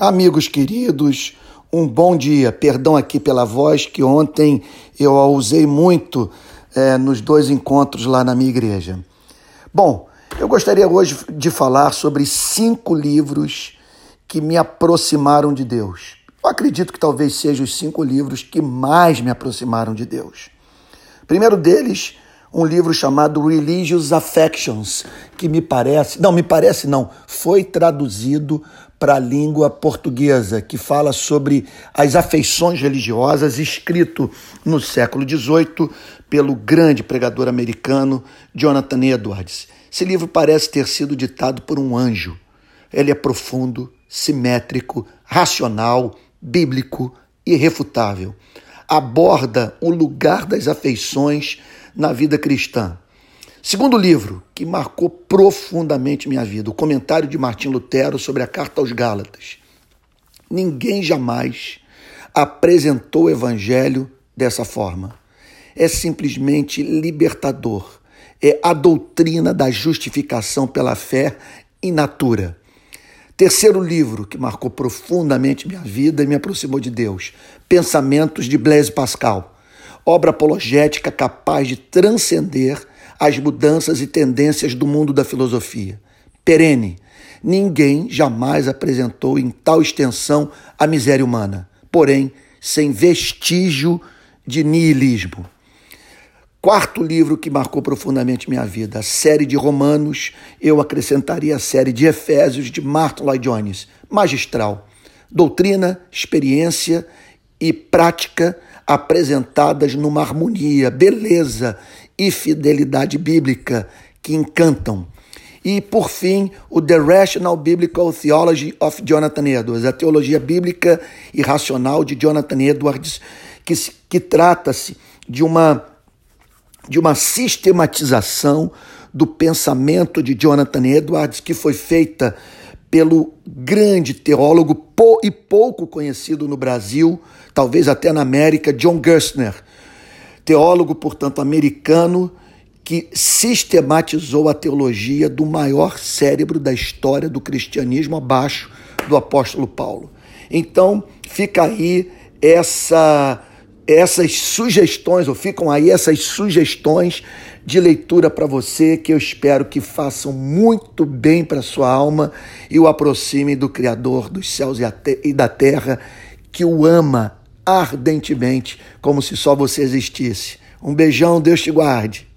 Amigos queridos, um bom dia. Perdão aqui pela voz que ontem eu a usei muito é, nos dois encontros lá na minha igreja. Bom, eu gostaria hoje de falar sobre cinco livros que me aproximaram de Deus. Eu acredito que talvez sejam os cinco livros que mais me aproximaram de Deus. primeiro deles um livro chamado Religious Affections, que me parece, não, me parece não, foi traduzido para a língua portuguesa, que fala sobre as afeições religiosas, escrito no século XVIII pelo grande pregador americano Jonathan Edwards. Esse livro parece ter sido ditado por um anjo. Ele é profundo, simétrico, racional, bíblico irrefutável. Aborda o lugar das afeições na vida cristã. Segundo livro que marcou profundamente minha vida, o comentário de Martim Lutero sobre a carta aos Gálatas. Ninguém jamais apresentou o evangelho dessa forma. É simplesmente libertador. É a doutrina da justificação pela fé in natura. Terceiro livro que marcou profundamente minha vida e me aproximou de Deus: Pensamentos de Blaise Pascal obra apologética capaz de transcender as mudanças e tendências do mundo da filosofia. Perene, ninguém jamais apresentou em tal extensão a miséria humana, porém sem vestígio de niilismo. Quarto livro que marcou profundamente minha vida, a série de Romanos, eu acrescentaria a série de Efésios de Martin Lloyd Jones, magistral. Doutrina, experiência e prática apresentadas numa harmonia, beleza e fidelidade bíblica que encantam. E, por fim, o The Rational Biblical Theology of Jonathan Edwards, a teologia bíblica e racional de Jonathan Edwards, que, que trata-se de uma, de uma sistematização do pensamento de Jonathan Edwards, que foi feita pelo grande teólogo e pouco conhecido no Brasil, talvez até na América, John Gerstner, teólogo, portanto, americano, que sistematizou a teologia do maior cérebro da história do cristianismo abaixo do apóstolo Paulo. Então, fica aí essa essas sugestões, ou ficam aí essas sugestões de leitura para você que eu espero que façam muito bem para sua alma e o aproxime do Criador dos céus e da terra, que o ama ardentemente, como se só você existisse. Um beijão, Deus te guarde.